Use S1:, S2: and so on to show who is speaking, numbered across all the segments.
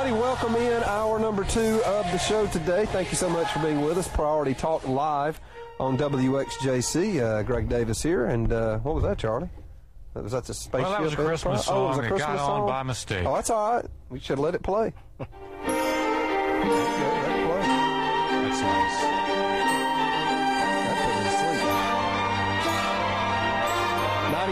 S1: everybody. Welcome in hour number two of the show today. Thank you so much for being with us. Priority Talk Live on WXJC. Uh, Greg Davis here. And uh, what was that, Charlie? Was that the spaceship?
S2: Well, that was a Christmas
S1: Oh, it was a
S2: song. It
S1: Christmas
S2: got on
S1: song?
S2: by mistake.
S1: Oh, that's all right. We should let it play. Let it play.
S2: That's nice.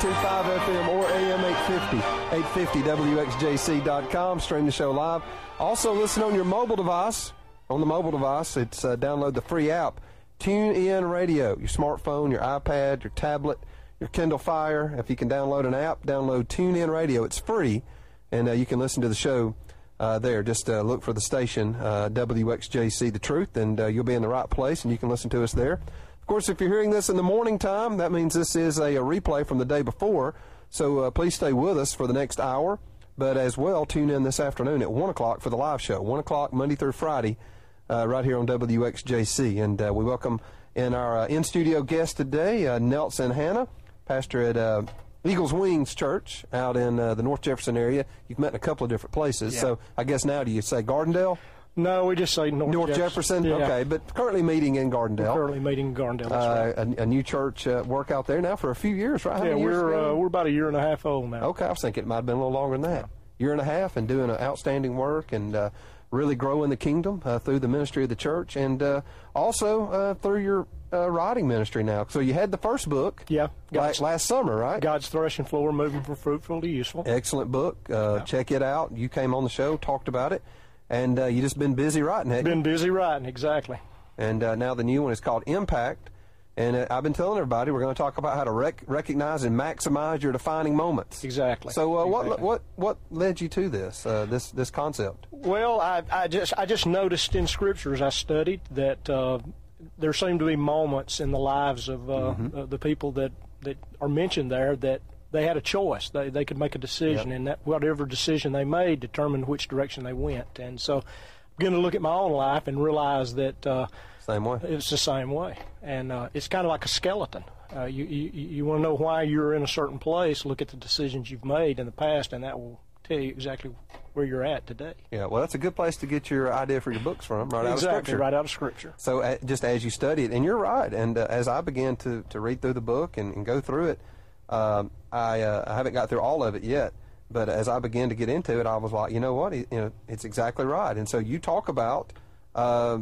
S1: 92.5 FM or AM 850, 850 WXJC.com. Stream the show live. Also, listen on your mobile device. On the mobile device, it's uh, download the free app, Tune In Radio. Your smartphone, your iPad, your tablet, your Kindle Fire. If you can download an app, download Tune In Radio. It's free, and uh, you can listen to the show uh, there. Just uh, look for the station, uh, WXJC The Truth, and uh, you'll be in the right place, and you can listen to us there. Of course, if you're hearing this in the morning time, that means this is a, a replay from the day before. So uh, please stay with us for the next hour, but as well tune in this afternoon at 1 o'clock for the live show. 1 o'clock Monday through Friday, uh, right here on WXJC. And uh, we welcome in our uh, in studio guest today, uh, Nelson Hannah, pastor at uh, Eagles Wings Church out in uh, the North Jefferson area. You've met in a couple of different places. So I guess now do you say Gardendale?
S3: No, we just say North,
S1: North Jefferson?
S3: Yeah.
S1: Okay, but currently meeting in Gardendale.
S3: Currently meeting in Gardendale. That's right.
S1: Uh, a, a new church uh, work out there now for a few years, right? How
S3: Yeah, we're uh, we're about a year and a half old now.
S1: Okay, I was thinking it might have been a little longer than that. Year and a half and doing an outstanding work and uh, really growing the kingdom uh, through the ministry of the church and uh, also uh, through your uh, writing ministry now. So you had the first book
S3: Yeah, God's,
S1: last summer, right?
S3: God's threshing floor, moving from fruitful to useful.
S1: Excellent book. Uh, Check it out. You came on the show, talked about it, and uh, you just been busy writing it.
S3: Been busy writing, exactly.
S1: And uh, now the new one is called Impact. And uh, I've been telling everybody we're going to talk about how to rec- recognize and maximize your defining moments.
S3: Exactly.
S1: So, uh, what
S3: Exactly.
S1: what what led you to this uh, this this concept?
S3: Well, I, I just I just noticed in Scripture as I studied that uh, there seem to be moments in the lives of uh,
S1: Mm-hmm.
S3: uh, the people that, that are mentioned there that they had a choice. They they could make a decision,
S1: Yep.
S3: and that whatever decision they made determined which direction they went. And so, I'm going to look at my own life and realize that. Uh,
S1: Same way.
S3: It's the same way, and uh, it's kind of like a skeleton. Uh, you you, you want to know why you're in a certain place. Look at the decisions you've made in the past, and that will tell you exactly where you're at today.
S1: Yeah. Well, that's a good place to get your idea for your books from, right out of Scripture.
S3: right out of Scripture.
S1: So uh, just as you study it, and you're right, and uh, as I began to, to read through the book and, and go through it, um, I, uh, I haven't got through all of it yet. But as I began to get into it, I was like, you know what, you know, it's exactly right. And so you talk about uh,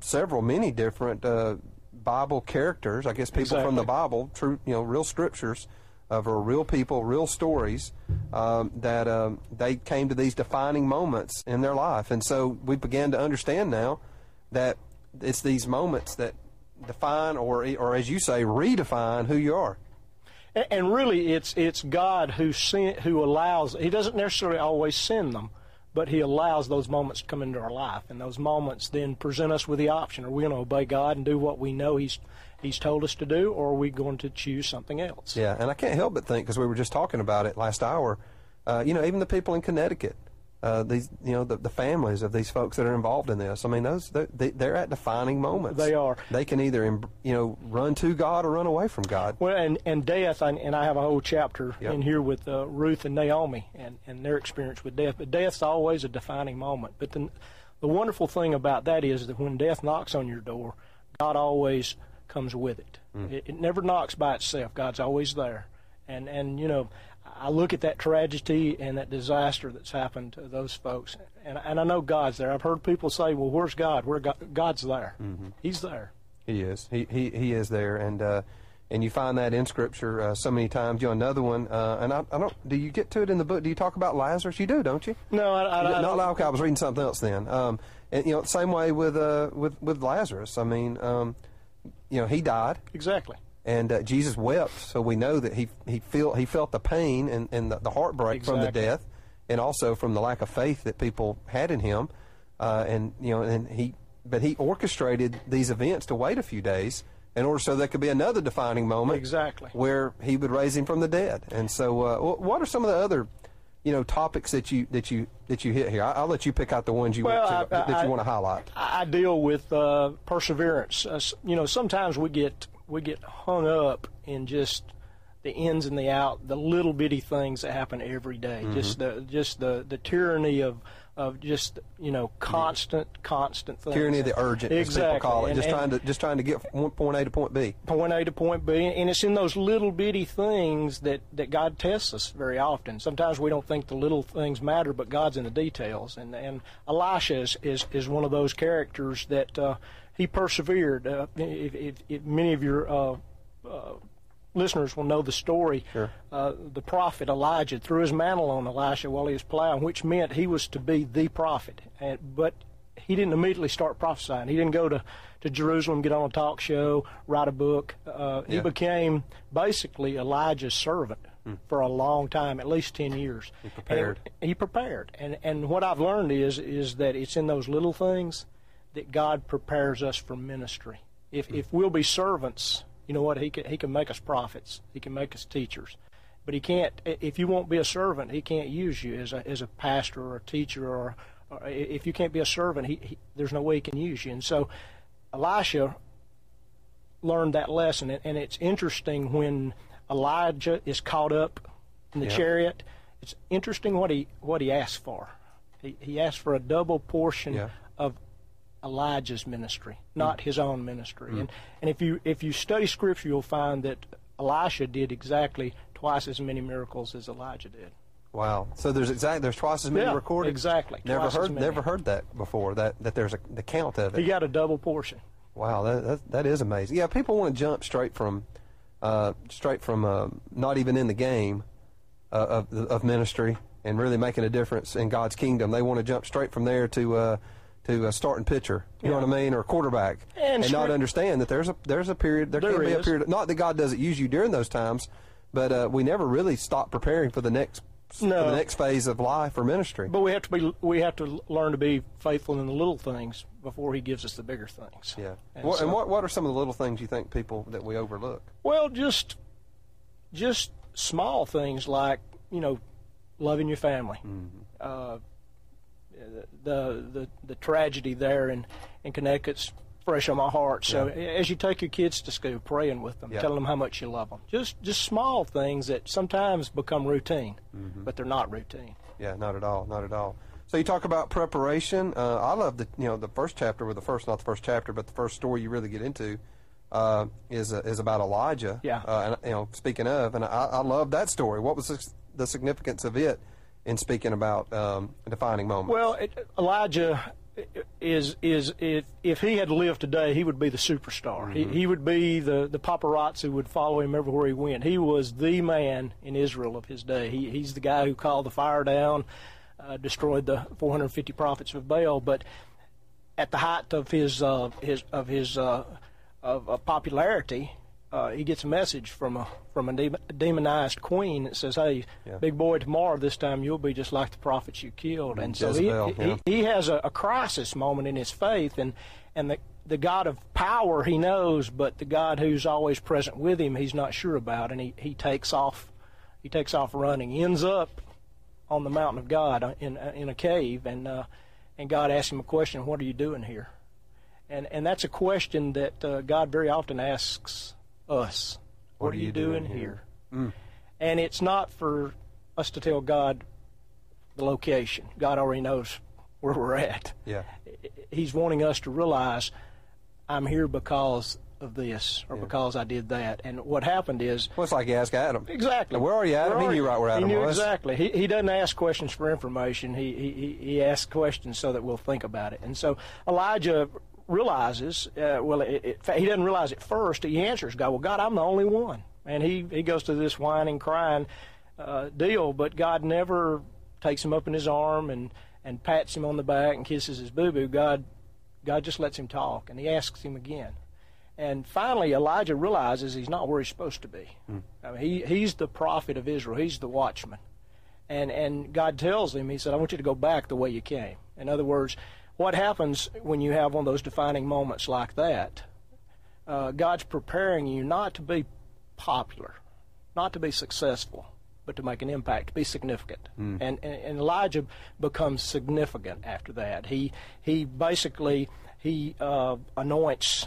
S1: several, many different uh, Bible characters. I guess people from the Bible, true, you know, real scriptures of uh, real people, real stories um, that um, they came to these defining moments in their life. And so we began to understand now that it's these moments that define or or as you say redefine who you are
S3: And, really, it's it's God who sent, who allows. He doesn't necessarily always send them, but He allows those moments to come into our life, and those moments then present us with the option: Are we going to obey God and do what we know He's He's told us to do, or are we going to choose something else?
S1: yeah and i can't help but think because we were just talking about it last hour uh, you know even the people in connecticut uh, these you know the, the families of these folks that are involved in this i mean those they're, they, they're at defining moments
S3: They are.
S1: they can either you know run to god or run away from god
S3: Well, and, and death, and, and I have a whole chapter
S1: Yep.
S3: in here with uh, Ruth and Naomi and, and their experience with death. But death's always a defining moment. But the, the wonderful thing about that is that when death knocks on your door, God always comes with it. It, it never knocks by itself. God's always there. And, and, you know, I look at that tragedy and that disaster that's happened to those folks, and, and I know God's there. I've heard people say, well, where's God? Where God, God's there. He's there.
S1: He is. He he, he is there, and uh, and you find that in Scripture uh, so many times. You know, another one, uh, and I, I don't. Do you get to it in the book? Do you talk about Lazarus? You do, don't you?
S3: No, I, I, I
S1: Not
S3: don't-
S1: like okay, I was reading something else then. Um, and you know, same way with uh, with with Lazarus. I mean, um, you know, he died,
S3: Exactly.
S1: And uh, Jesus wept, so we know that he he feel he felt the pain and, and the, the heartbreak from the death, and also from the lack of faith that people had in him, uh, and you know, and he but he orchestrated these events to wait a few days in order so there could be another defining moment
S3: Exactly.
S1: where he would raise him from the dead. And so, uh, what are some of the other you know topics that you that you that you hit here? I, I'll let you pick out the ones you
S3: Well,
S1: want to,
S3: I-
S1: that
S3: I-
S1: you want to highlight.
S3: I I deal with uh, perseverance. Uh, you know, sometimes we get we get hung up in just the ins and the out, the little bitty things that happen every day. Just the just the the tyranny of of just you know constant, constant things.
S1: Tyranny of the urgent,
S3: exactly.
S1: as people call it.
S3: And-
S1: just
S3: and-
S1: trying to just trying to get from point A to point B.
S3: point A to point B, and it's in those little bitty things that, that God tests us very often. Sometimes we don't think the little things matter, but God's in the details. And and Elisha is is, is one of those characters that uh, he persevered. Uh, if, if, if many of your uh, uh, listeners will know the story,
S1: Sure.
S3: uh, the prophet Elijah threw his mantle on Elisha while he was plowing, which meant he was to be the prophet. And, but he didn't immediately start prophesying. He didn't go to, to Jerusalem, get on a talk show, write a book. Uh, He became basically Elijah's servant for a long time, at least 10 years. He
S1: prepared.
S3: he prepared. And, and what I've learned is, is that it's in those little things that God prepares us for ministry. If, if we'll be servants, you know what? He can, he can make us prophets. He can make us teachers. But he can't, if you won't be a servant, he can't use you as a, as a pastor or a teacher or, or if you can't be a servant, he, he, there's no way he can use you. And so Elisha learned that lesson. And, it's interesting when Elijah is caught up in the
S1: Yeah.
S3: chariot. It's interesting what he what he asked for. He he asked for a double portion
S1: Yeah.
S3: of Elijah's ministry, not his own ministry. And and if you if you study Scripture, you'll find that Elisha did exactly twice as many miracles as Elijah did.
S1: Wow. So there's exactly there's twice as many
S3: Yeah,
S1: recorded.
S3: exactly.
S1: Never heard never heard that before. That that there's a the count of it.
S3: He got a double portion.
S1: Wow, that, that that is amazing. Yeah, people want to jump straight from, uh, straight from uh, not even in the game uh, of of ministry and really making a difference in God's kingdom. They want to jump straight from there to uh, to a starting pitcher. You know
S3: Yeah.
S1: what I mean, or quarterback,
S3: And
S1: not understand that there's a there's a period there,
S3: There
S1: can be a period. Not that God doesn't use you during those times, but uh, we never really stop preparing for the next for the next phase of life or ministry.
S3: But we have to be we have to learn to be faithful in the little things before he gives us the bigger things.
S1: yeah.
S3: And
S1: what, and what what are some of the little things you think people that we overlook?
S3: Well, just just small things like you know loving your family. Uh, the the the tragedy there in in Connecticut's fresh on my heart. So as you take your kids to school, praying with them,
S1: Yeah.
S3: telling them how much you love them. Just just small things that sometimes become routine,
S1: Mm-hmm.
S3: but they're not routine.
S1: Yeah, not at all, not at all. So you talk about preparation. Uh, I love the you know the first chapter, or the first not the first chapter, but the first story you really get into uh, is uh, is about Elijah.
S3: Yeah.
S1: Uh, and you know, speaking of, and I, I love that story. What was the, the significance of it in speaking about um, defining moments?
S3: Well, it, Elijah is is if if he had lived today, he would be the superstar. He, he would be the the paparazzi would follow him everywhere he went. He was the man in Israel of his day. He he's the guy who called the fire down, uh, destroyed the 450 prophets of Baal. But at the height of his uh, his of his uh, of, of popularity, uh, he gets a message from a from a de- demonized queen that says, "Hey,
S1: Yeah.
S3: big boy, tomorrow this time you'll be just like the prophets you killed." And so he,
S1: Jezebel,
S3: he,
S1: yeah.
S3: he has a, a crisis moment in his faith, and and the the God of power he knows, but the God who's always present with him, he's not sure about, and he, he takes off, he takes off running. He ends up on the mountain of God uh, in in a cave, and uh, and God asks him a question: "What are you doing here?" And and that's a question that uh, God very often asks us: "What, are you doing, here?" Hmm. And it's not for us to tell God the location. God already knows where we're at.
S1: yeah,
S3: He's wanting us to realize I'm here because of this or because I did that. And what happened is
S1: well, it's like you ask Adam.
S3: Exactly.
S1: Where are you, Adam?
S3: Where
S1: He
S3: are
S1: knew
S3: you?
S1: right where Adam
S3: he knew
S1: was.
S3: Exactly. He, he doesn't ask questions for information. He, he- he asks questions so that we'll think about it. And so Elijah realizes, uh, well, it, it, he doesn't realize it first. He answers God, well, God, I'm the only one. And he, he goes to this whining, crying uh, deal, but God never takes him up in his arm and, and pats him on the back and kisses his boo-boo. God, God just lets him talk, and he asks him again. And finally, Elijah realizes he's not where he's supposed to be. I mean, he, he's the prophet of Israel. He's the watchman. And, and God tells him, he said, I want you to go back the way you came. In other words, what happens when you have one of those defining moments like that? Uh, God's preparing you not to be popular, not to be successful, but to make an impact, to be significant. And, and, and Elijah becomes significant after that. He, he basically, he uh, anoints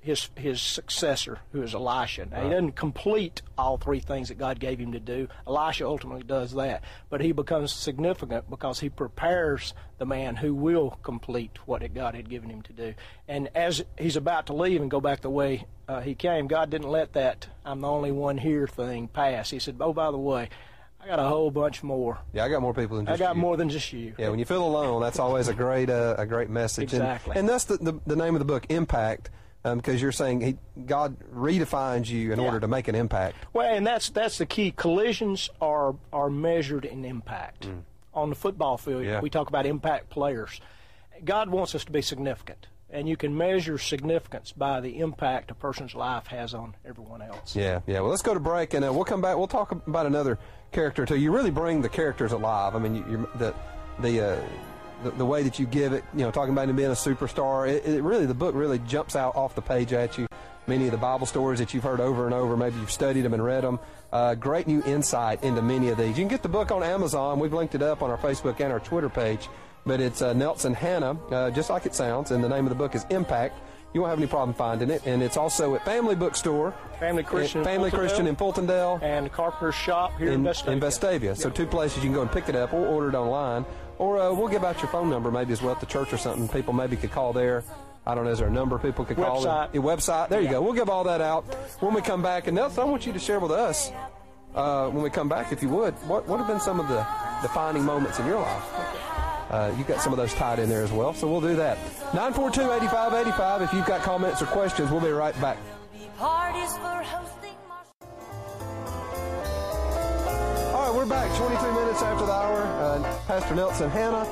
S3: his his successor, who is Elisha. Now, he doesn't complete all three things that God gave him to do. Elisha ultimately does that, but he becomes significant because he prepares the man who will complete what it- God had given him to do. And as he's about to leave and go back the way uh, he came, God didn't let that "I'm the only one here" thing pass. He said, "Oh, by the way, I got a whole bunch more.
S1: Yeah, I got more people than
S3: I got
S1: you.
S3: more than just you."
S1: Yeah, when you feel alone, that's always a great uh, a great message. And-
S3: Exactly.
S1: And, that's the, the the name of the book, Impact, because you're saying he, God redefines you in
S3: Yeah.
S1: order to make an impact.
S3: Well, and that's that's the key. Collisions are are measured in impact. On the football field,
S1: Mm. Yeah.
S3: we talk about impact players. God wants us to be significant, and you can measure significance by the impact a person's life has on everyone else.
S1: Yeah, yeah. Well, let's go to break, and uh, we'll come back. We'll talk about another character too. You really bring the characters alive. I mean, you, you're, the the, uh, the the way that you give it. You know, talking about him being a superstar. It, it really the book really jumps out off the page at you. Many of the Bible stories that you've heard over and over. Maybe you've studied them and read them. Uh, great new insight into many of these. You can get the book on Amazon. We've linked it up on our Facebook and our Twitter page. But it's uh, Nelson Hannah, uh, just like it sounds, and the name of the book is Impact. You won't have any problem finding it, and it's also at Family Bookstore.
S3: Family Christian in
S1: Family. Christian in Fultondale
S3: And Carpenter's shop here in,
S1: in,
S3: Vestavia.
S1: in Vestavia. So two places you can go and pick it up or order it online. Or uh, we'll give out your phone number maybe as well at the church or something. People maybe could call there. I don't know, is there a number people could call?
S3: Website.
S1: Your website. There you go. We'll give all that out when we come back. And Nelson, I want you to share with us uh, when we come back, if you would, what, what have been some of the defining moments in your life? Uh, you got some of those tied in there as well, so we'll do that. 942-8585. If you've got comments or questions, we'll be right back. Back 22 minutes after the hour. Uh, Pastor Nelson Hannah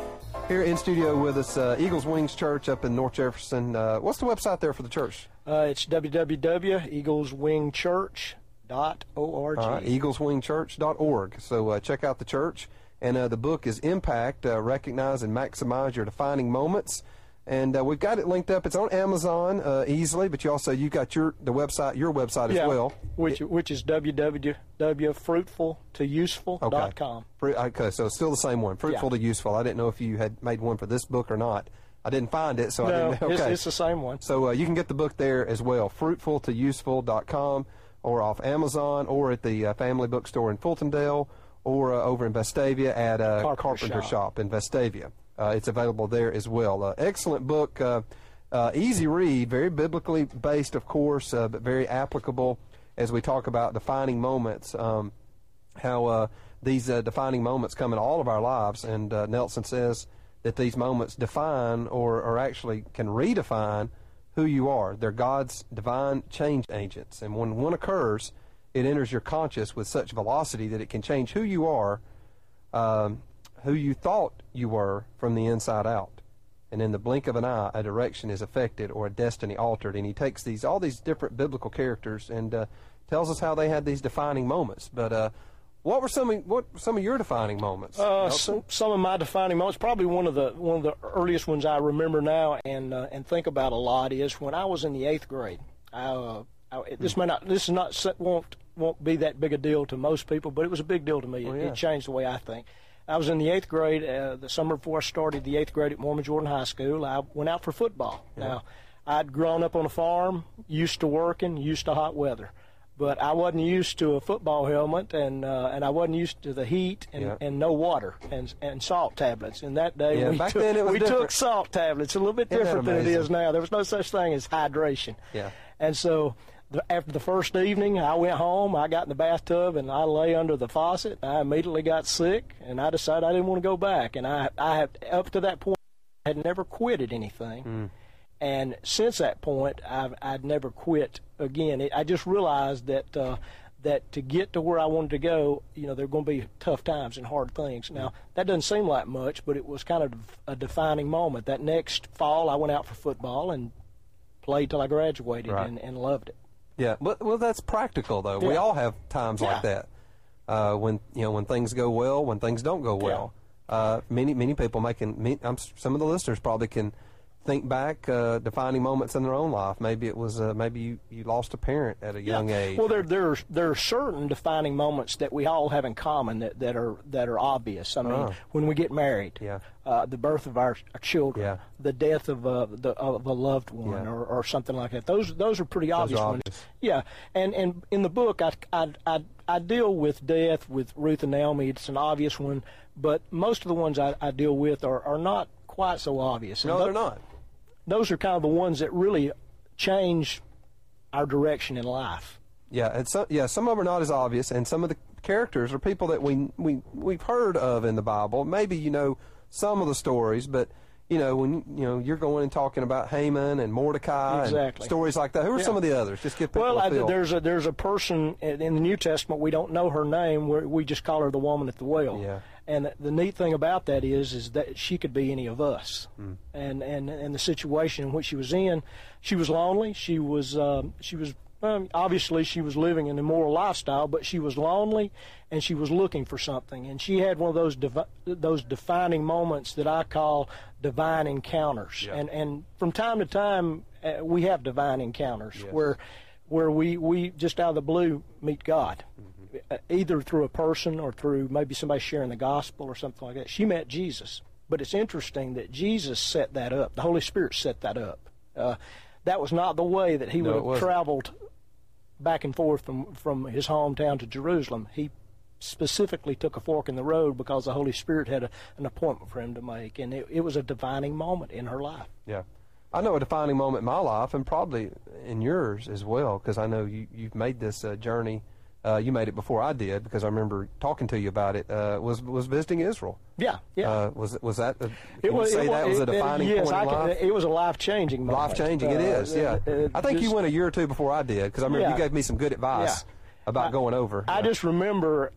S1: here in studio with us, uh, Eagles Wings Church up in North Jefferson. Uh, what's the website there for the church?
S3: Uh, it's www.eagleswingchurch.org.
S1: All right, eagleswingchurch.org. So uh, check out the church. And uh, the book is Impact, uh, Recognize and Maximize Your Defining Moments. And uh, we've got it linked up. It's on Amazon uh, easily, but you also you got your the website, your website as well.
S3: which which is www.fruitfultouseful.com.
S1: Fru- Okay, so it's still the same one, fruitful
S3: Yeah.
S1: to useful. I didn't know if you had made one for this book or not. I didn't find it, so I
S3: No,
S1: didn't. Okay,
S3: it's, it's the same one.
S1: So uh, you can get the book there as well, fruitfultouseful.com, or off Amazon, or at the uh, Family Bookstore in Fultondale, or uh, over in Vestavia at uh,
S3: Carpenter
S1: Carpenter
S3: Shop.
S1: Shop in Vestavia. Uh, it's available there as well. Uh, excellent book, uh, uh, easy read, very biblically based, of course, uh, but very applicable as we talk about defining moments. Um, how uh, these defining moments come in all of our lives. And Nelson says that these moments define or, or actually can redefine who you are. They're God's divine change agents. And when one occurs, it enters your conscious with such velocity that it can change who you are, um, who you thought you were from the inside out. And in the blink of an eye, a direction is affected or a destiny altered. And he takes these all these different biblical characters and uh, tells us how they had these defining moments. But uh, what were some of, what were some of your defining moments?
S3: Uh, some, some of my defining moments, probably one of the one of the earliest ones I remember now and uh, and think about a lot is when I was in the eighth grade. I, uh, I, this may not this is not won't won't be that big a deal to most people, but it was a big deal to me. It,
S1: yeah.
S3: it changed the way I think. I was in the eighth grade uh, the summer before I started the eighth grade at Mortimer Jordan High School. I went out for football. Now, I'd grown up on a farm, used to working, used to hot weather. But I wasn't used to a football helmet, and uh, and I wasn't used to the heat and,
S1: Yeah.
S3: and no water and and salt tablets. In that day,
S1: Yeah,
S3: we,
S1: back
S3: took,
S1: then it was
S3: we
S1: different.
S3: took salt tablets. A little bit
S1: Isn't
S3: different than it is now. There was no such thing as hydration.
S1: Yeah.
S3: And so the, after the first evening, I went home. I got in the bathtub and I lay under the faucet. I immediately got sick, and I decided I didn't want to go back. And I I have, up to that point had never quit at anything.
S1: Hmm.
S3: And since that point, I've I'd never quit again. It, I just realized that uh, that to get to where I wanted to go, you know, there are going to be tough times and hard things. Now that doesn't seem like much, but it was kind of a defining moment. That next fall, I went out for football and played till I graduated
S1: Right.
S3: and, and loved it.
S1: Yeah, well, well, that's practical though. We all have times like that uh, when you know when things go well, when things don't go well. Uh, many many people making I'm, some of the listeners probably can think back, uh, defining moments in their own life. Maybe it was uh, maybe you, you lost a parent at a young age.
S3: Well, there there are, there are certain defining moments that we all have in common that, that are that are obvious. I mean,
S1: Oh.
S3: when we get married,
S1: Yeah.
S3: uh, the birth of our, our children,
S1: Yeah.
S3: the death of a the, of a loved one,
S1: Yeah.
S3: or, or something like that. Those those are pretty obvious
S1: are
S3: ones. Yeah, and and in the book, I, I I I deal with death with Ruth and Naomi. It's an obvious one, but most of the ones I, I deal with are, are not quite so obvious. And
S1: no, they're not.
S3: Those are kind of the ones that really change our direction in life.
S1: Yeah, and some yeah, some of them are not as obvious, and some of the characters are people that we we we've heard of in the Bible. Maybe you know some of the stories, but you know when you know you're going and talking about Haman and Mordecai and
S3: Exactly.
S1: stories like that. Who are
S3: Yeah.
S1: some of the others? Just people
S3: Well, I, there's a there's a person in the New Testament we don't know her name. we we just call her the woman at the well.
S1: Yeah.
S3: And the neat thing about that is is that she could be any of us.
S1: Hmm.
S3: And and and the situation in which she was in, she was lonely. She was um, she was um, obviously she was living an immoral lifestyle, but she was lonely and she was looking for something. And she had one of those devi- those defining moments that I call divine encounters.
S1: Yeah.
S3: And and from time to time uh, we have divine encounters
S1: Yes.
S3: where where we, we just out of the blue meet God, uh, either through a person or through maybe somebody sharing the gospel or something like that. She met Jesus, but it's interesting that Jesus set that up. The Holy Spirit set that up. Uh, that was not the way that he
S1: No,
S3: would have traveled back and forth from, from his hometown to Jerusalem. He specifically took a fork in the road because the Holy Spirit had a, an appointment for him to make, and it, it was a defining moment in her life.
S1: Yeah. I know a defining moment in my life, and probably in yours as well, because I know you, you've made this uh, journey. Uh, you made it before I did, because I remember talking to you about it. Uh, was was visiting Israel?
S3: Yeah, yeah.
S1: Uh, was was that? A,
S3: It was,
S1: say
S3: it
S1: that was a
S3: it-
S1: defining
S3: yes,
S1: point
S3: can-
S1: life?
S3: It was a life changing moment.
S1: Life changing, it is.
S3: Uh,
S1: is. Yeah.
S3: uh,
S1: I think you went a year or two before I did, because I remember you gave me some good advice
S3: Yeah.
S1: about
S3: I-
S1: going over.
S3: I
S1: Yeah.
S3: just remember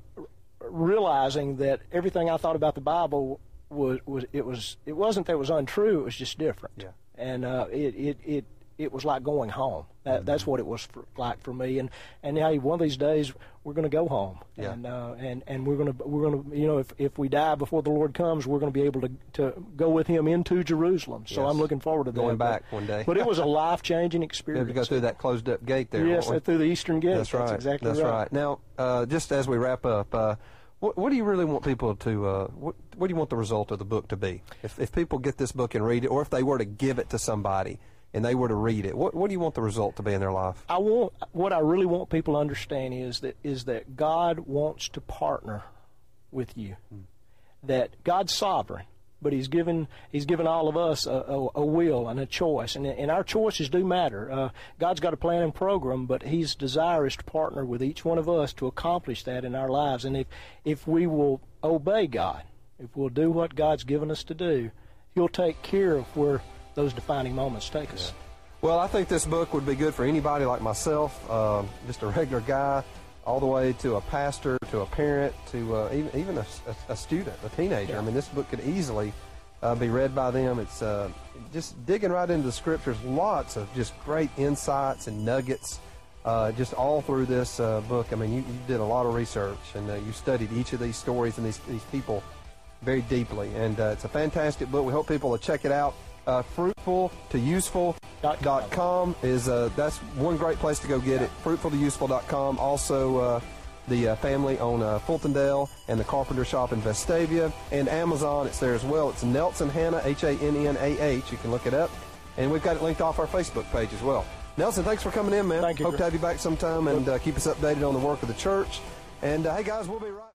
S3: realizing that everything I thought about the Bible was was it was it wasn't that it was untrue. It was just different.
S1: Yeah.
S3: And uh, it it it it was like going home. That, That's
S1: Mm-hmm.
S3: what it was for, like for me. And and hey, one of these days we're going to go home.
S1: Yeah.
S3: And uh, and and we're going to we're going to you know if if we die before the Lord comes, we're going to be able to to go with Him into Jerusalem. So
S1: Yes.
S3: I'm looking forward to that.
S1: Going
S3: But-
S1: back one day.
S3: But it was a life changing experience.
S1: to go through that closed up gate there.
S3: Yes, through the Eastern Gate.
S1: That's right.
S3: exactly
S1: That's
S3: right.
S1: Now, uh, just as we wrap up, uh, what, what do you really want people to? Uh, what, what do you want the result of the book to be? If, if people get this book and read it, or if they were to give it to somebody and they were to read it, what, what do you want the result to be in their life?
S3: I want what I really want people to understand is that is that God wants to partner with you. That God's sovereign, but He's given He's given all of us a, a, a will and a choice, and, and our choices do matter. Uh, God's got a plan and program, but His desire is to partner with each one of us to accomplish that in our lives. And if if we will obey God, if we'll do what God's given us to do, He'll take care of where those defining moments take us.
S1: Well, I think this book would be good for anybody like myself, um, just a regular guy, all the way to a pastor, to a parent, to uh, even even a, a, a student, a teenager. I mean, this book could easily uh, be read by them. It's uh, just digging right into the scriptures, lots of just great insights and nuggets. Uh, just all through this uh, book. I mean, you, you did a lot of research and uh, you studied each of these stories and these, these people very deeply. And uh, it's a fantastic book. We hope people will check it out. Uh, fruitful to useful dot com is uh, that's one great place to go get it. Fruitful to useful.com. Also, uh, the uh, family on uh, Fultondale and the Carpenter Shop in Vestavia and Amazon. It's there as well. It's Nelson Hannah H A N N A H. You can look it up, and we've got it linked off our Facebook page as well. Nelson, thanks for coming in, man.
S3: Thank you,
S1: Hope to have you back sometime and uh, keep us updated on the work of the church. And uh, hey, guys, we'll be right.